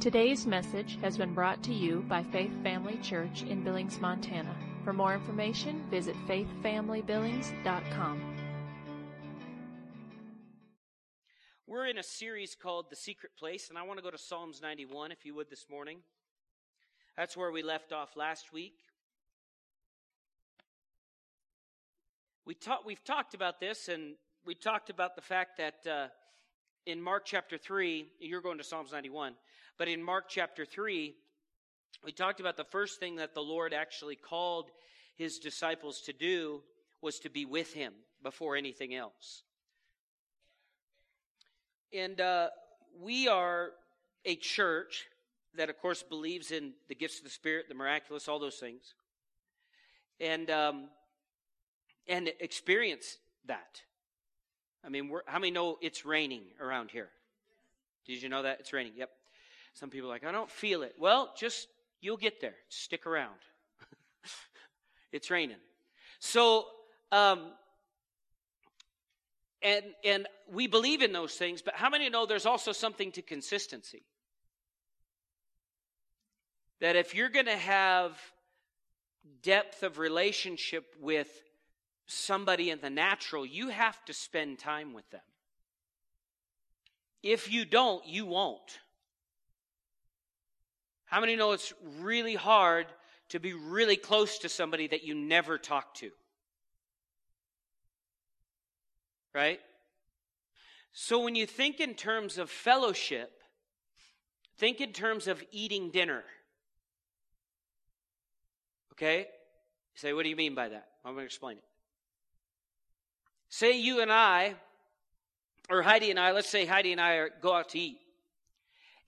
Today's message has been brought to you by Faith Family Church in Billings, Montana. For more information, visit faithfamilybillings.com. We're in a series called The Secret Place, and I want to go to Psalms 91, if you would, this morning. That's where we left off last week. We talk, we've talked about this, and we talked about the fact that uh, in Mark chapter 3, you're going to Psalms 91, but in Mark chapter 3, we talked about the first thing that the Lord actually called his disciples to do was to be with him before anything else. And uh, we are a church that, of course, believes in the gifts of the Spirit, the miraculous, all those things, and um, and experience that. I mean, how many know it's raining around here? Did you know that it's raining? Yep. Some people are like, I don't feel it. Well, just you'll get there. Stick around. it's raining. So, um, and and we believe in those things, but how many know there's also something to consistency? That if you're going to have depth of relationship with somebody in the natural, you have to spend time with them. If you don't, you won't. How many know it's really hard to be really close to somebody that you never talk to? Right? So when you think in terms of fellowship, think in terms of eating dinner. Okay? You say, what do you mean by that? I'm going to explain it. Say you and I, or Heidi and I, let's say Heidi and I are, go out to eat.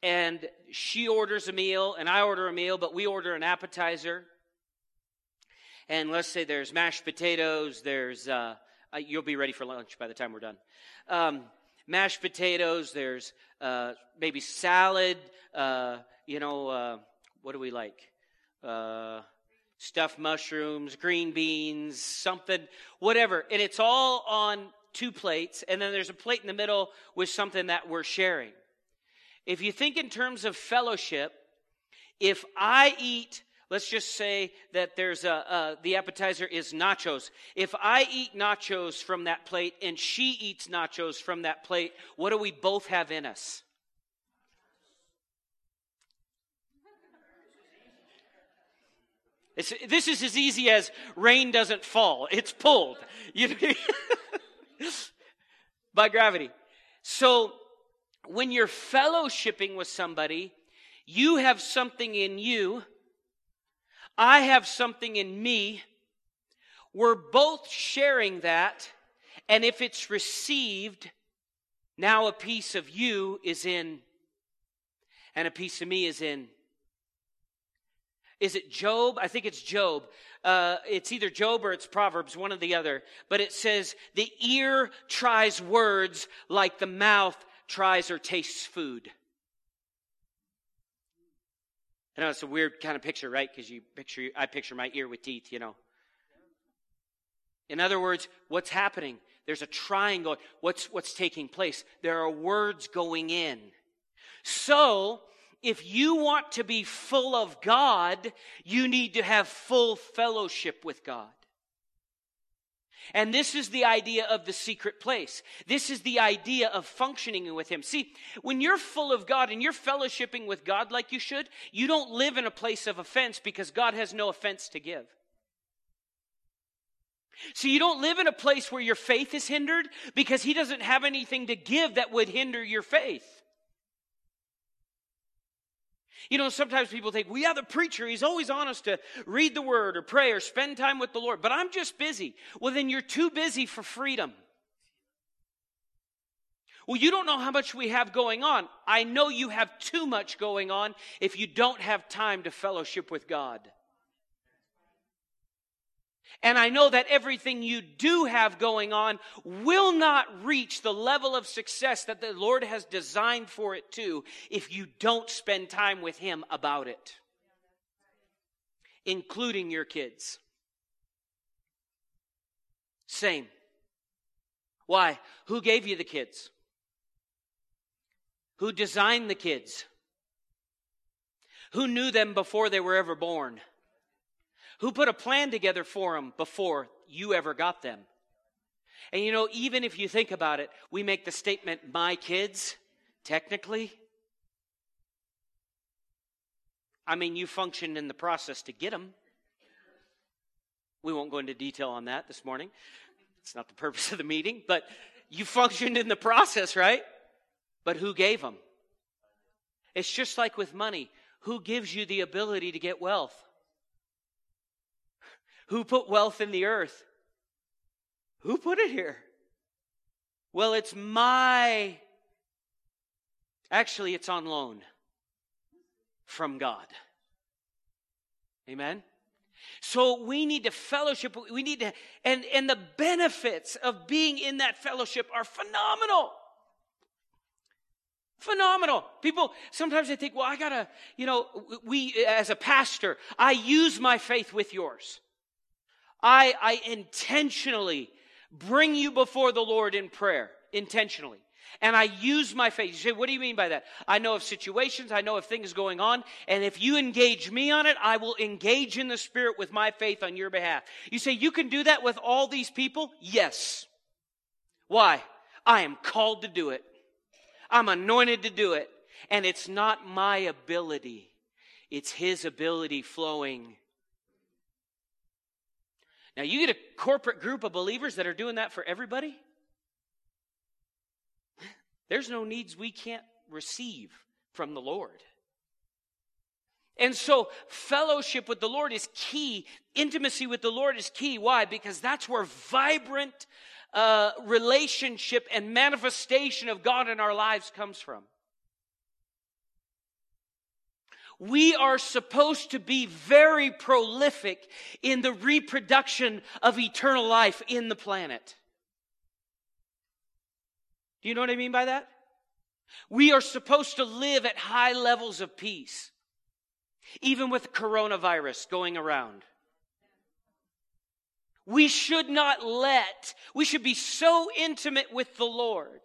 And she orders a meal, and I order a meal, but we order an appetizer. And let's say there's mashed potatoes, there's, uh, uh, you'll be ready for lunch by the time we're done. Um, mashed potatoes, there's uh, maybe salad, uh, you know, uh, what do we like? Uh, stuffed mushrooms, green beans, something, whatever. And it's all on two plates. And then there's a plate in the middle with something that we're sharing. If you think in terms of fellowship, if I eat, let's just say that there's a, the appetizer is nachos. If I eat nachos from that plate and she eats nachos from that plate, what do we both have in us? It's, this is as easy as rain doesn't fall, it's pulled you know, by gravity. So, when you're fellowshipping with somebody, you have something in you, I have something in me. We're both sharing that, and if it's received, now a piece of you is in, and a piece of me is in. Is it Job? I think it's Job. Uh, it's either Job or it's Proverbs, one or the other. But it says, the ear tries words like the mouth tries or tastes food. I know it's a weird kind of picture, right? Because you picture, I picture my ear with teeth, you know. In other words, what's happening? There's a triangle. What's, what's taking place? There are words going in. So, if you want to be full of God, you need to have full fellowship with God. And this is the idea of the secret place. This is the idea of functioning with Him. See, when you're full of God and you're fellowshipping with God like you should, you don't live in a place of offense because God has no offense to give. So you don't live in a place where your faith is hindered because He doesn't have anything to give that would hinder your faith. You know, sometimes people think, well, yeah, the preacher, he's always on us to read the word or pray or spend time with the Lord, but I'm just busy. Well, then you're too busy for freedom. Well, you don't know how much we have going on. I know you have too much going on if you don't have time to fellowship with God. And I know that everything you do have going on will not reach the level of success that the Lord has designed for it to if you don't spend time with Him about it, including your kids. Same. Why? Who gave you the kids? Who designed the kids? Who knew them before they were ever born? Who put a plan together for them before you ever got them? And you know, even if you think about it, we make the statement, my kids, technically. I mean, you functioned in the process to get them. We won't go into detail on that this morning. It's not the purpose of the meeting, but you functioned in the process, right? But who gave them? It's just like with money. Who gives you the ability to get wealth? Who put wealth in the earth? Who put it here? Well, it's my. Actually, it's on loan from God. Amen? So we need to fellowship. We need to, and, and the benefits of being in that fellowship are phenomenal. Phenomenal. People, sometimes they think, well, I gotta, you know, we, as a pastor, I use my faith with yours. I, I intentionally bring you before the Lord in prayer, intentionally. And I use my faith. You say, what do you mean by that? I know of situations, I know of things going on, and if you engage me on it, I will engage in the Spirit with my faith on your behalf. You say, you can do that with all these people? Yes. Why? I am called to do it. I'm anointed to do it. And it's not my ability, it's His ability flowing. Now, you get a corporate group of believers that are doing that for everybody. There's no needs we can't receive from the Lord. And so, fellowship with the Lord is key. Intimacy with the Lord is key. Why? Because that's where vibrant uh, relationship and manifestation of God in our lives comes from. We are supposed to be very prolific in the reproduction of eternal life in the planet. Do you know what I mean by that? We are supposed to live at high levels of peace, even with coronavirus going around. We should not let, we should be so intimate with the Lord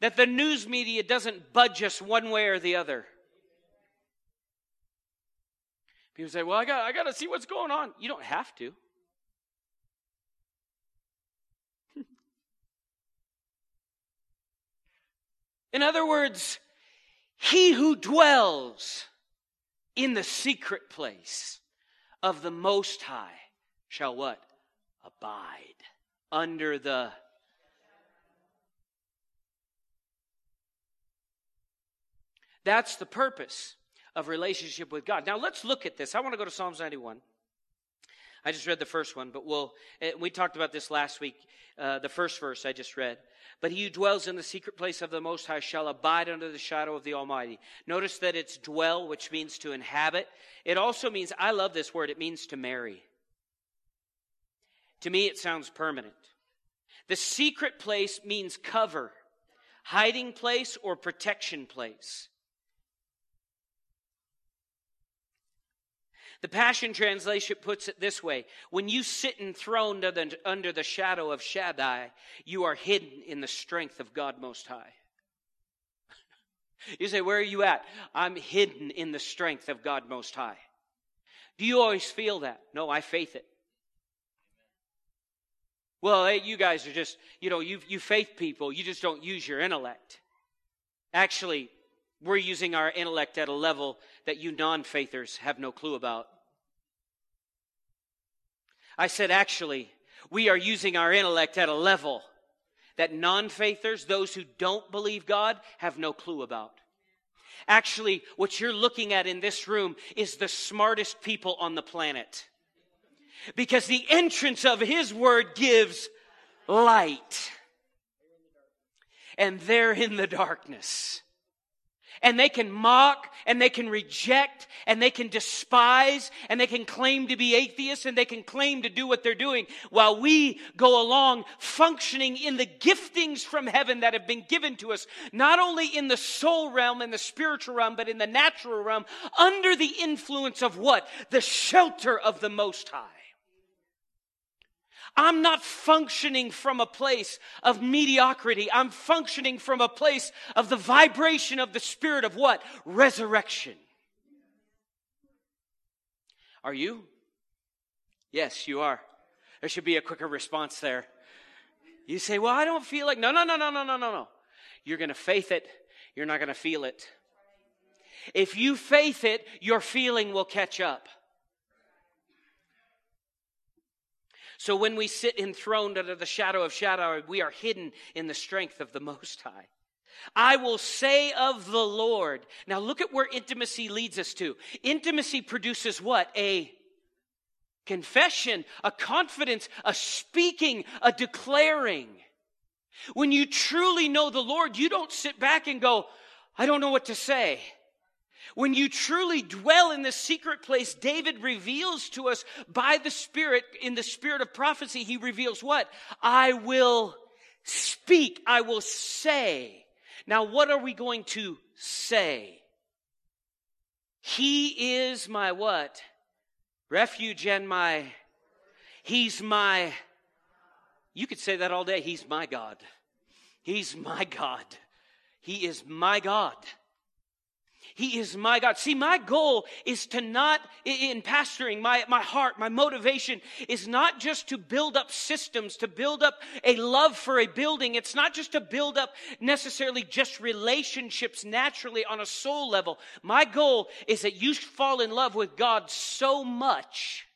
that the news media doesn't budge us one way or the other. People say, well, I got, I got to see what's going on. You don't have to. In other words, he who dwells in the secret place of the Most High shall what? abide under the That's the purpose of relationship with God. Now let's look at this. I want to go to Psalms 91. I just read the first one, but we'll, eh, we talked about this last week, uh, the first verse I just read. But he who dwells in the secret place of the Most High shall abide under the shadow of the Almighty. Notice that it's dwell, which means to inhabit. It also means, I love this word, it means to marry. To me, it sounds permanent. The secret place means cover, hiding place, or protection place. The Passion Translation puts it this way When you sit enthroned under the shadow of Shaddai, you are hidden in the strength of God Most High. you say, Where are you at? I'm hidden in the strength of God Most High. Do you always feel that? No, I faith it. Well, hey, you guys are just, you know, you, you faith people, you just don't use your intellect. Actually, we're using our intellect at a level that you non faithers have no clue about. I said, actually, we are using our intellect at a level that non faithers, those who don't believe God, have no clue about. Actually, what you're looking at in this room is the smartest people on the planet because the entrance of his word gives light. And they're in the darkness. And they can mock and they can reject and they can despise and they can claim to be atheists and they can claim to do what they're doing while we go along functioning in the giftings from heaven that have been given to us, not only in the soul realm and the spiritual realm, but in the natural realm under the influence of what? The shelter of the Most High. I'm not functioning from a place of mediocrity. I'm functioning from a place of the vibration of the spirit of what? Resurrection. Are you? Yes, you are. There should be a quicker response there. You say, Well, I don't feel like. No, no, no, no, no, no, no, no. You're going to faith it. You're not going to feel it. If you faith it, your feeling will catch up. So when we sit enthroned under the shadow of Shaddai, we are hidden in the strength of the Most High. I will say of the Lord. Now look at where intimacy leads us to. Intimacy produces what? A confession, a confidence, a speaking, a declaring. When you truly know the Lord, you don't sit back and go, I don't know what to say. When you truly dwell in the secret place, David reveals to us by the Spirit, in the spirit of prophecy, he reveals what? I will speak, I will say. Now, what are we going to say? He is my what? Refuge and my, He's my, you could say that all day. He's my God. He's my God. He is my God. He is my God. See, my goal is to not, in pastoring, my, my heart, my motivation is not just to build up systems, to build up a love for a building. It's not just to build up necessarily just relationships naturally on a soul level. My goal is that you fall in love with God so much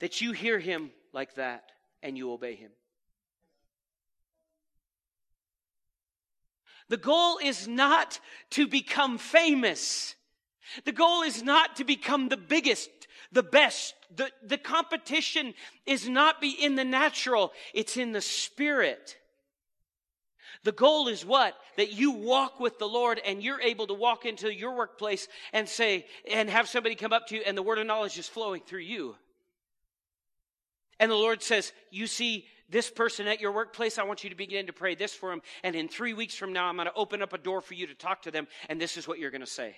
that you hear Him like that and you obey Him. The goal is not to become famous. The goal is not to become the biggest, the best. The, the competition is not be in the natural, it's in the spirit. The goal is what? That you walk with the Lord and you're able to walk into your workplace and say, and have somebody come up to you and the word of knowledge is flowing through you. And the Lord says, You see, this person at your workplace, I want you to begin to pray this for them. And in three weeks from now, I'm going to open up a door for you to talk to them. And this is what you're going to say.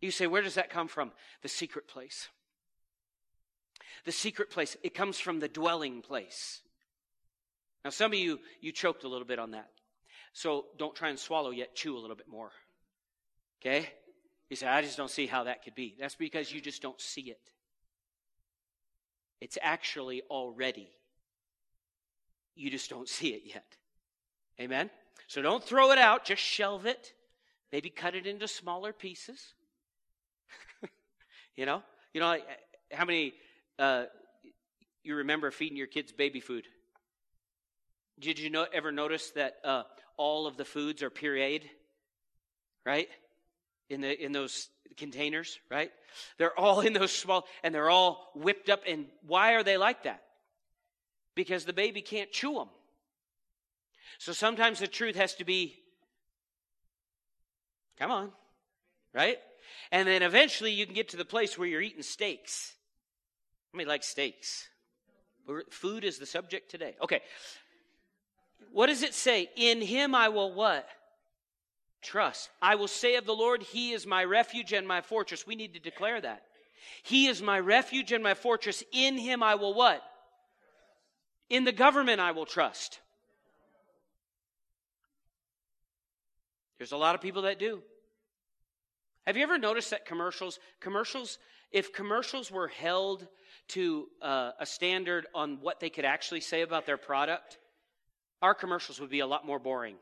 You say, where does that come from? The secret place. The secret place. It comes from the dwelling place. Now, some of you, you choked a little bit on that. So don't try and swallow yet. Chew a little bit more. Okay? You say, I just don't see how that could be. That's because you just don't see it. It's actually already you just don't see it yet. Amen? So don't throw it out, just shelve it. Maybe cut it into smaller pieces. you know? You know, how many uh, you remember feeding your kids baby food? Did you know, ever notice that uh, all of the foods are pureed? Right? In, the, in those containers, right? They're all in those small, and they're all whipped up. And why are they like that? Because the baby can't chew them. So sometimes the truth has to be, come on, right? And then eventually you can get to the place where you're eating steaks. I mean, like steaks. Food is the subject today. Okay. What does it say? In him I will what? Trust. I will say of the Lord, He is my refuge and my fortress. We need to declare that. He is my refuge and my fortress. In him I will what? In the government, I will trust. There's a lot of people that do. Have you ever noticed that commercials, commercials, if commercials were held to uh, a standard on what they could actually say about their product, our commercials would be a lot more boring.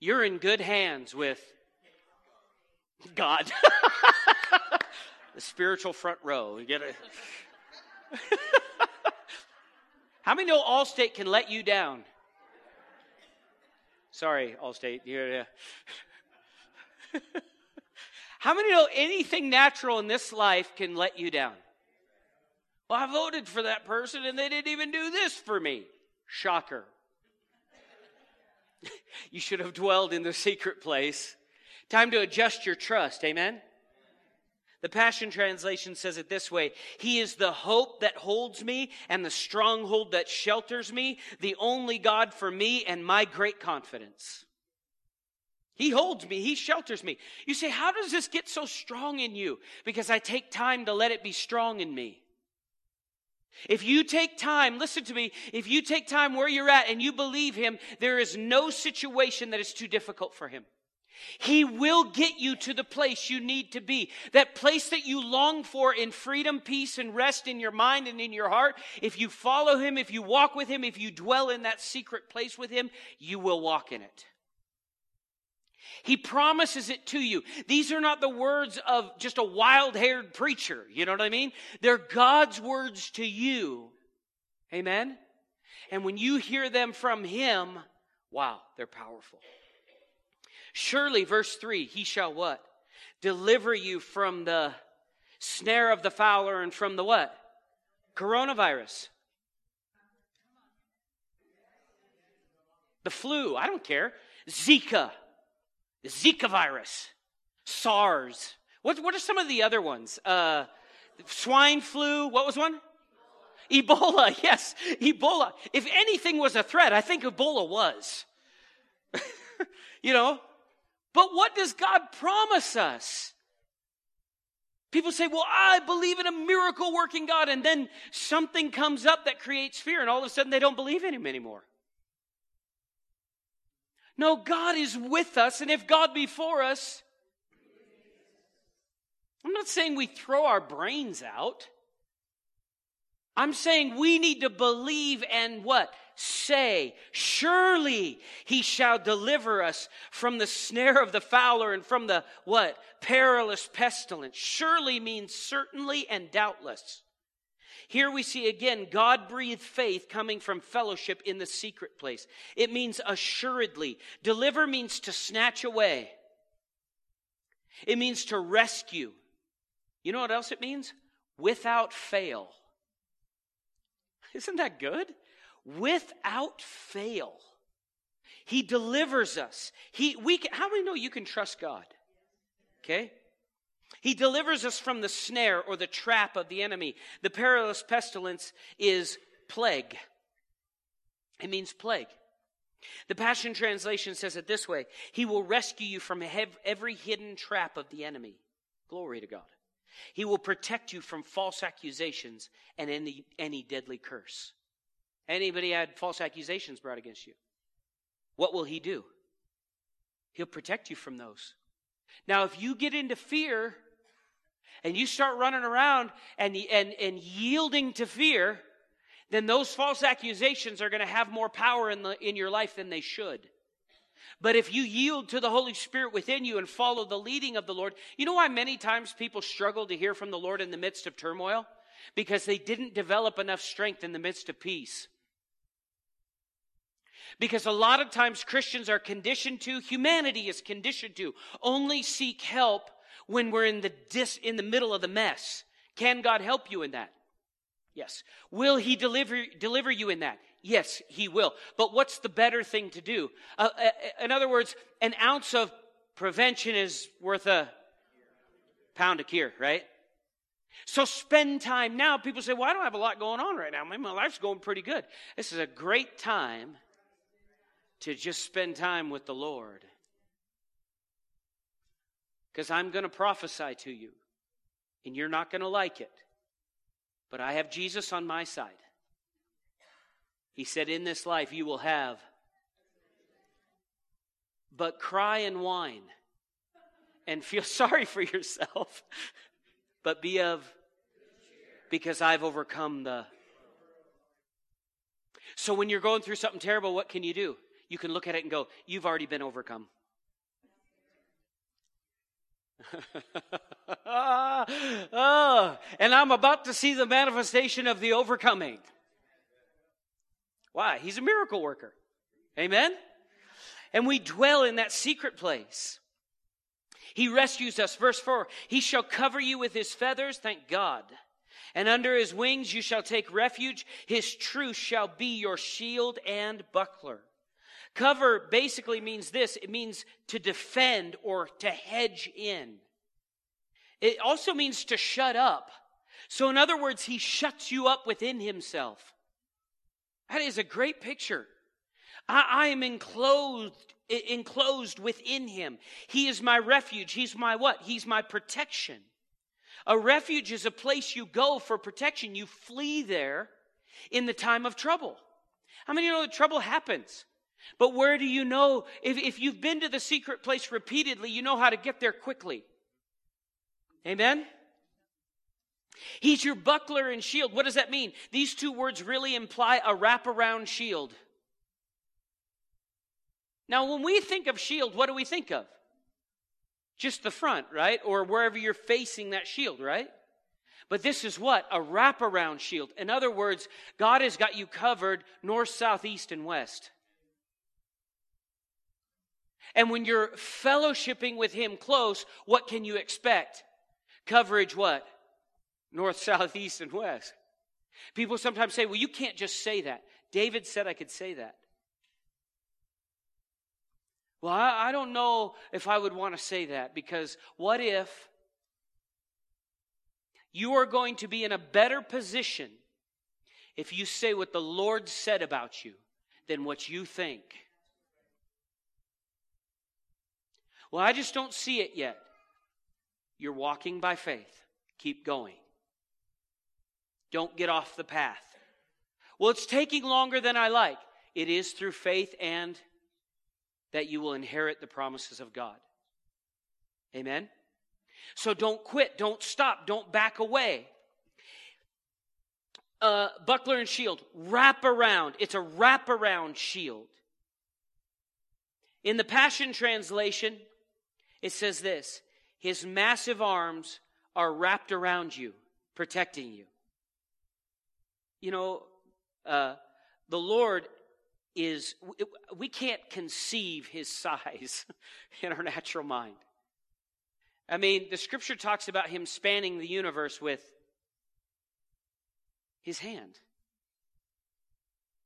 You're in good hands with God. the spiritual front row. You get it. How many know Allstate can let you down? Sorry, Allstate. Yeah, yeah. How many know anything natural in this life can let you down? Well, I voted for that person and they didn't even do this for me. Shocker. you should have dwelled in the secret place. Time to adjust your trust. Amen? The Passion Translation says it this way He is the hope that holds me and the stronghold that shelters me, the only God for me and my great confidence. He holds me, He shelters me. You say, How does this get so strong in you? Because I take time to let it be strong in me. If you take time, listen to me, if you take time where you're at and you believe Him, there is no situation that is too difficult for Him. He will get you to the place you need to be. That place that you long for in freedom, peace, and rest in your mind and in your heart. If you follow Him, if you walk with Him, if you dwell in that secret place with Him, you will walk in it. He promises it to you. These are not the words of just a wild haired preacher. You know what I mean? They're God's words to you. Amen? And when you hear them from Him, wow, they're powerful. Surely, verse 3, He shall what? Deliver you from the snare of the fowler and from the what? Coronavirus. The flu, I don't care. Zika Zika virus, SARS. What, what are some of the other ones? Uh, swine flu. What was one? Ebola. Yes, Ebola. If anything was a threat, I think Ebola was. you know? But what does God promise us? People say, well, I believe in a miracle working God. And then something comes up that creates fear, and all of a sudden they don't believe in Him anymore. No, God is with us, and if God be for us, I'm not saying we throw our brains out. I'm saying we need to believe and what? Say, surely he shall deliver us from the snare of the fowler and from the what? Perilous pestilence. Surely means certainly and doubtless. Here we see again God breathed faith coming from fellowship in the secret place. It means assuredly. Deliver means to snatch away, it means to rescue. You know what else it means? Without fail. Isn't that good? Without fail. He delivers us. He, we, how many know you can trust God? Okay? He delivers us from the snare or the trap of the enemy. The perilous pestilence is plague. It means plague. The Passion Translation says it this way He will rescue you from every hidden trap of the enemy. Glory to God. He will protect you from false accusations and any, any deadly curse. Anybody had false accusations brought against you? What will He do? He'll protect you from those. Now, if you get into fear and you start running around and, and, and yielding to fear, then those false accusations are going to have more power in, the, in your life than they should. But if you yield to the Holy Spirit within you and follow the leading of the Lord, you know why many times people struggle to hear from the Lord in the midst of turmoil? Because they didn't develop enough strength in the midst of peace. Because a lot of times Christians are conditioned to, humanity is conditioned to, only seek help when we're in the dis, in the middle of the mess. Can God help you in that? Yes. Will he deliver deliver you in that? Yes, he will. But what's the better thing to do? Uh, uh, in other words, an ounce of prevention is worth a pound of cure, right? So spend time now. People say, well, I don't have a lot going on right now. My life's going pretty good. This is a great time to just spend time with the Lord. Because I'm going to prophesy to you, and you're not going to like it. But I have Jesus on my side. He said, In this life you will have but cry and whine and feel sorry for yourself, but be of, because I've overcome the. So when you're going through something terrible, what can you do? You can look at it and go, You've already been overcome. oh, and I'm about to see the manifestation of the overcoming. Why? He's a miracle worker. Amen? And we dwell in that secret place. He rescues us. Verse 4 He shall cover you with his feathers, thank God. And under his wings you shall take refuge. His truth shall be your shield and buckler. Cover basically means this it means to defend or to hedge in. It also means to shut up. So, in other words, he shuts you up within himself. That is a great picture. I, I am enclosed, enclosed within him. He is my refuge. He's my what? He's my protection. A refuge is a place you go for protection. You flee there in the time of trouble. How many of you know that trouble happens? But where do you know? If, if you've been to the secret place repeatedly, you know how to get there quickly. Amen? He's your buckler and shield. What does that mean? These two words really imply a wraparound shield. Now, when we think of shield, what do we think of? Just the front, right? Or wherever you're facing that shield, right? But this is what? A wraparound shield. In other words, God has got you covered north, south, east, and west. And when you're fellowshipping with Him close, what can you expect? Coverage what? North, south, east, and west. People sometimes say, well, you can't just say that. David said I could say that. Well, I, I don't know if I would want to say that because what if you are going to be in a better position if you say what the Lord said about you than what you think? Well, I just don't see it yet. You're walking by faith. Keep going. Don't get off the path. Well, it's taking longer than I like. It is through faith and that you will inherit the promises of God. Amen? So don't quit, don't stop, don't back away. Uh, buckler and shield, wrap around. It's a wrap around shield. In the Passion Translation, it says this His massive arms are wrapped around you, protecting you. You know, uh, the Lord is, we can't conceive his size in our natural mind. I mean, the scripture talks about him spanning the universe with his hand.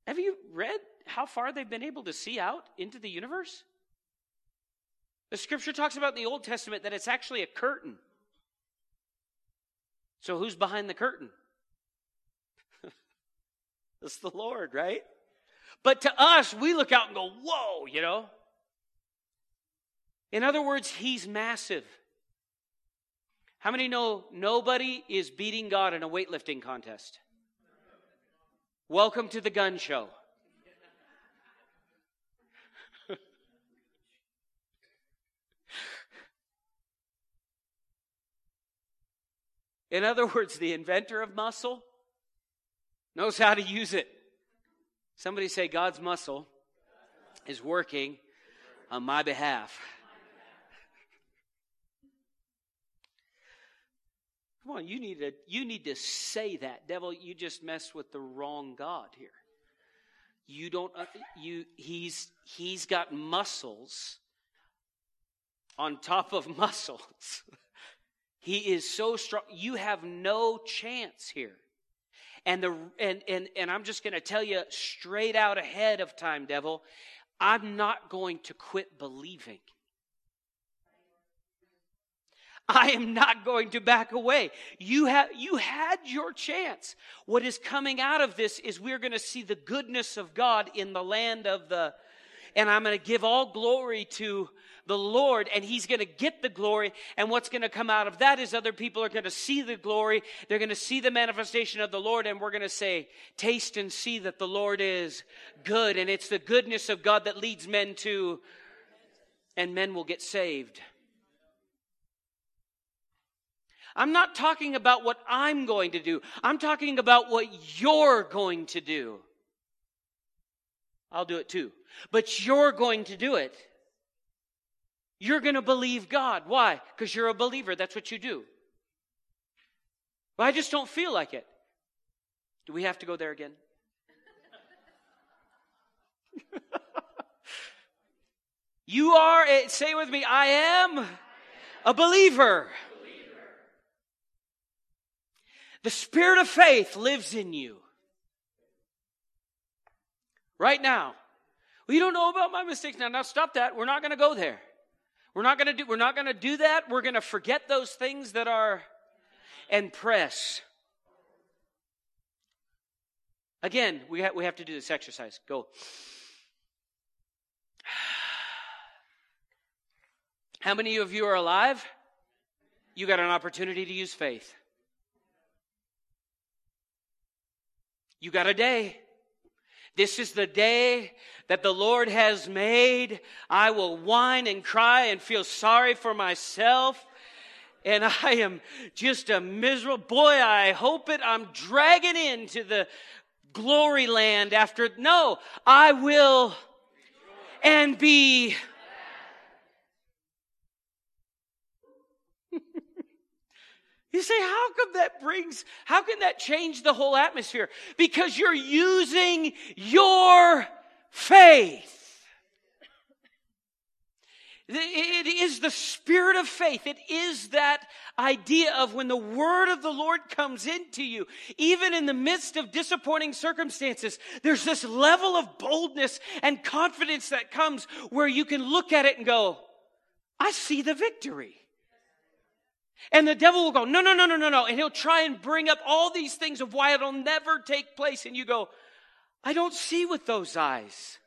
Have you read how far they've been able to see out into the universe? The scripture talks about in the Old Testament that it's actually a curtain. So who's behind the curtain? it's the Lord, right? But to us, we look out and go, whoa, you know? In other words, he's massive. How many know nobody is beating God in a weightlifting contest? Welcome to the gun show. In other words, the inventor of muscle knows how to use it. Somebody say, God's muscle is working on my behalf. Come on, you need to you need to say that. Devil, you just messed with the wrong God here. You don't uh, you he's he's got muscles on top of muscles. He is so strong. You have no chance here. And the and and and I'm just going to tell you straight out ahead of time, devil, I'm not going to quit believing. I am not going to back away. You have you had your chance. What is coming out of this is we're going to see the goodness of God in the land of the and I'm going to give all glory to the Lord and he's going to get the glory. And what's going to come out of that is other people are going to see the glory. They're going to see the manifestation of the Lord and we're going to say, taste and see that the Lord is good. And it's the goodness of God that leads men to, and men will get saved. I'm not talking about what I'm going to do. I'm talking about what you're going to do. I'll do it too. But you're going to do it. You're going to believe God. Why? Because you're a believer. That's what you do. But I just don't feel like it. Do we have to go there again? you are, a, say with me, I am a believer. The spirit of faith lives in you. Right now. Well, you don't know about my mistakes now. Now stop that. We're not going to go there. We're not going to do, we're not going to do that. We're going to forget those things that are and press. Again, we, ha- we have to do this exercise. Go. How many of you are alive? You got an opportunity to use faith. You got a day. This is the day that the Lord has made. I will whine and cry and feel sorry for myself. And I am just a miserable boy. I hope it. I'm dragging into the glory land after. No, I will and be You say, how come that brings, how can that change the whole atmosphere? Because you're using your faith. It is the spirit of faith. It is that idea of when the word of the Lord comes into you, even in the midst of disappointing circumstances, there's this level of boldness and confidence that comes where you can look at it and go, I see the victory. And the devil will go, no, no, no, no, no, no. And he'll try and bring up all these things of why it'll never take place. And you go, I don't see with those eyes.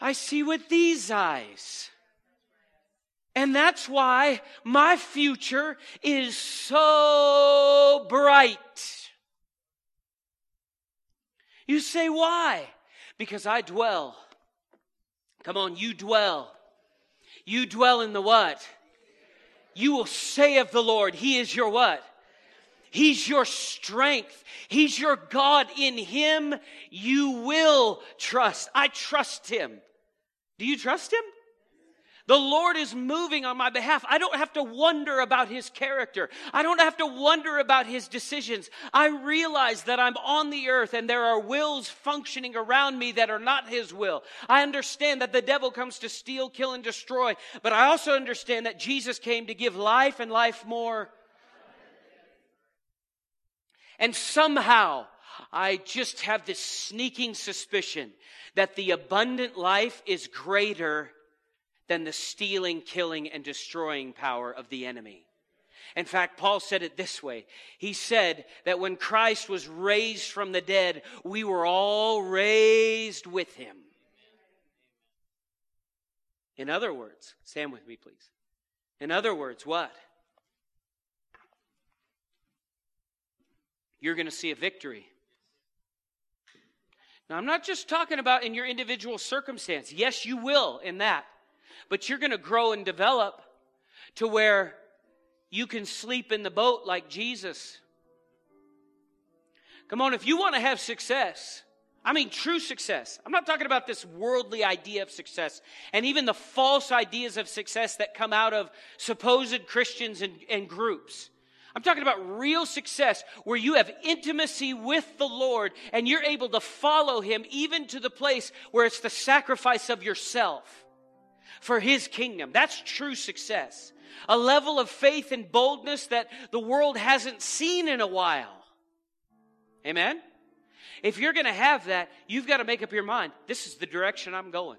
I see with these eyes. And that's why my future is so bright. You say, why? Because I dwell. Come on, you dwell. You dwell in the what? You will say of the Lord, He is your what? He's your strength. He's your God. In Him you will trust. I trust Him. Do you trust Him? The Lord is moving on my behalf. I don't have to wonder about His character. I don't have to wonder about His decisions. I realize that I'm on the earth and there are wills functioning around me that are not His will. I understand that the devil comes to steal, kill, and destroy, but I also understand that Jesus came to give life and life more. And somehow, I just have this sneaking suspicion that the abundant life is greater than the stealing, killing, and destroying power of the enemy. In fact, Paul said it this way. He said that when Christ was raised from the dead, we were all raised with him. In other words, stand with me, please. In other words, what? You're going to see a victory. Now, I'm not just talking about in your individual circumstance. Yes, you will in that but you're going to grow and develop to where you can sleep in the boat like Jesus. Come on, if you want to have success, I mean true success. I'm not talking about this worldly idea of success and even the false ideas of success that come out of supposed Christians and, and groups. I'm talking about real success where you have intimacy with the Lord and you're able to follow Him even to the place where it's the sacrifice of yourself for his kingdom. That's true success. A level of faith and boldness that the world hasn't seen in a while. Amen? If you're going to have that, you've got to make up your mind this is the direction I'm going.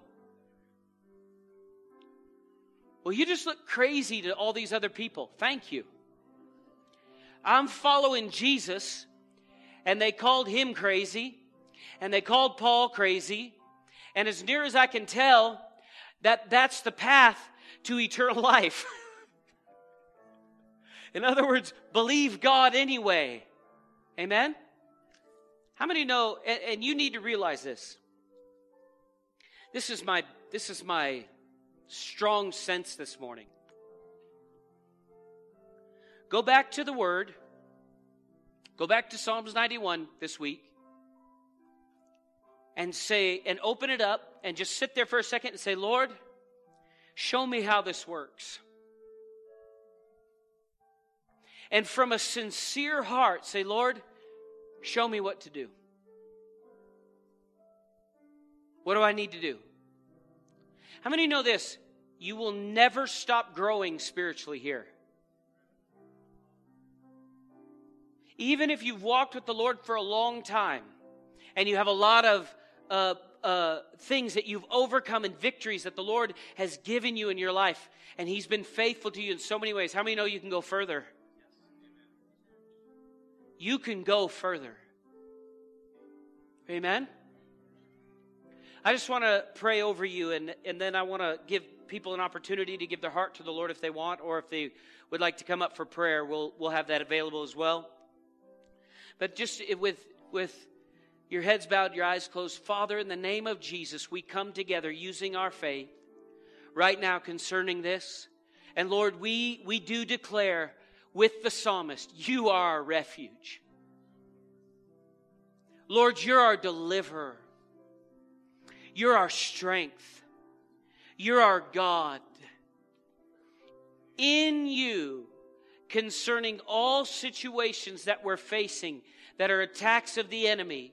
Well, you just look crazy to all these other people. Thank you. I'm following Jesus, and they called him crazy, and they called Paul crazy, and as near as I can tell, that that's the path to eternal life. In other words, believe God anyway. Amen? How many know, and, and, you need to realize this. This is my this is my strong sense this morning. Go back to the word. Go back to Psalms 91 this week and say, and open it up and just sit there for a second and say, Lord, show me how this works. And from a sincere heart, say, Lord, show me what to do. What do I need to do? How many know this? You will never stop growing spiritually here. Even if you've walked with the Lord for a long time and you have a lot of uh, uh, things that you've overcome and victories that the Lord has given you in your life. And He's been faithful to you in so many ways. How many know you can go further? You can go further. Amen? I just want to pray over you, and, and then I want to give people an opportunity to give their heart to the Lord if they want, or if they would like to come up for prayer, we'll, we'll have that available as well. But just with, with Your heads bowed, your eyes closed. Father, in the name of Jesus, we come together using our faith right now concerning this. And Lord, we, we do declare with the psalmist, you are our refuge. Lord, you're our deliverer. You're our strength. You're our God. In you, concerning all situations that we're facing that are attacks of the enemy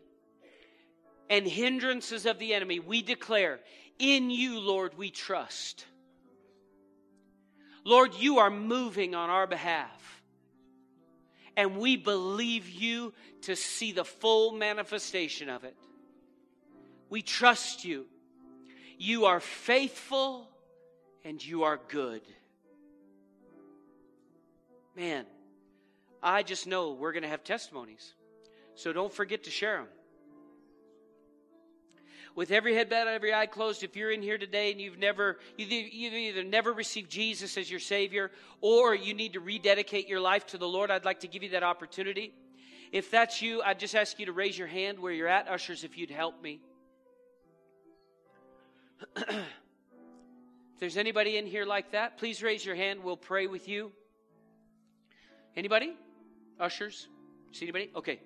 and hindrances of the enemy, we declare, in you, Lord, we trust. Lord, you are moving on our behalf. And we believe you to see the full manifestation of it. We trust you. You are faithful and you are good. Man, I just know we're going to have testimonies. So don't forget to share them. With every head bowed, every eye closed, if you're in here today and you've never, you've either never received Jesus as your Savior or you need to rededicate your life to the Lord, I'd like to give you that opportunity. If that's you, I'd just ask you to raise your hand where you're at. Ushers, if you'd help me. if there's anybody in here like that, please raise your hand. We'll pray with you. Anybody? Ushers? See anybody? Okay.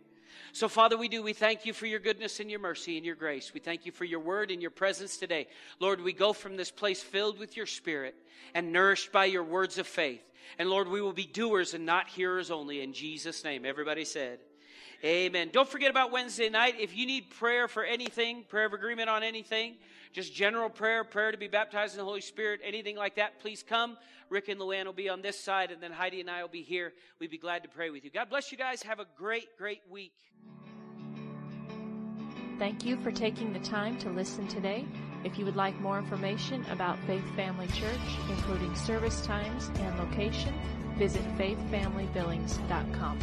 So, Father, we do. We thank you for your goodness and your mercy and your grace. We thank you for your word and your presence today. Lord, we go from this place filled with your spirit and nourished by your words of faith. And Lord, we will be doers and not hearers only. In Jesus' name, everybody said. Amen. Don't forget about Wednesday night. If you need prayer for anything, prayer of agreement on anything, just general prayer, prayer to be baptized in the Holy Spirit, anything like that, please come. Rick and Luann will be on this side, and then Heidi and I will be here. We'd be glad to pray with you. God bless you guys. Have a great, great week. Thank you for taking the time to listen today. If you would like more information about Faith Family Church, including service times and location, visit faithfamilybillings.com.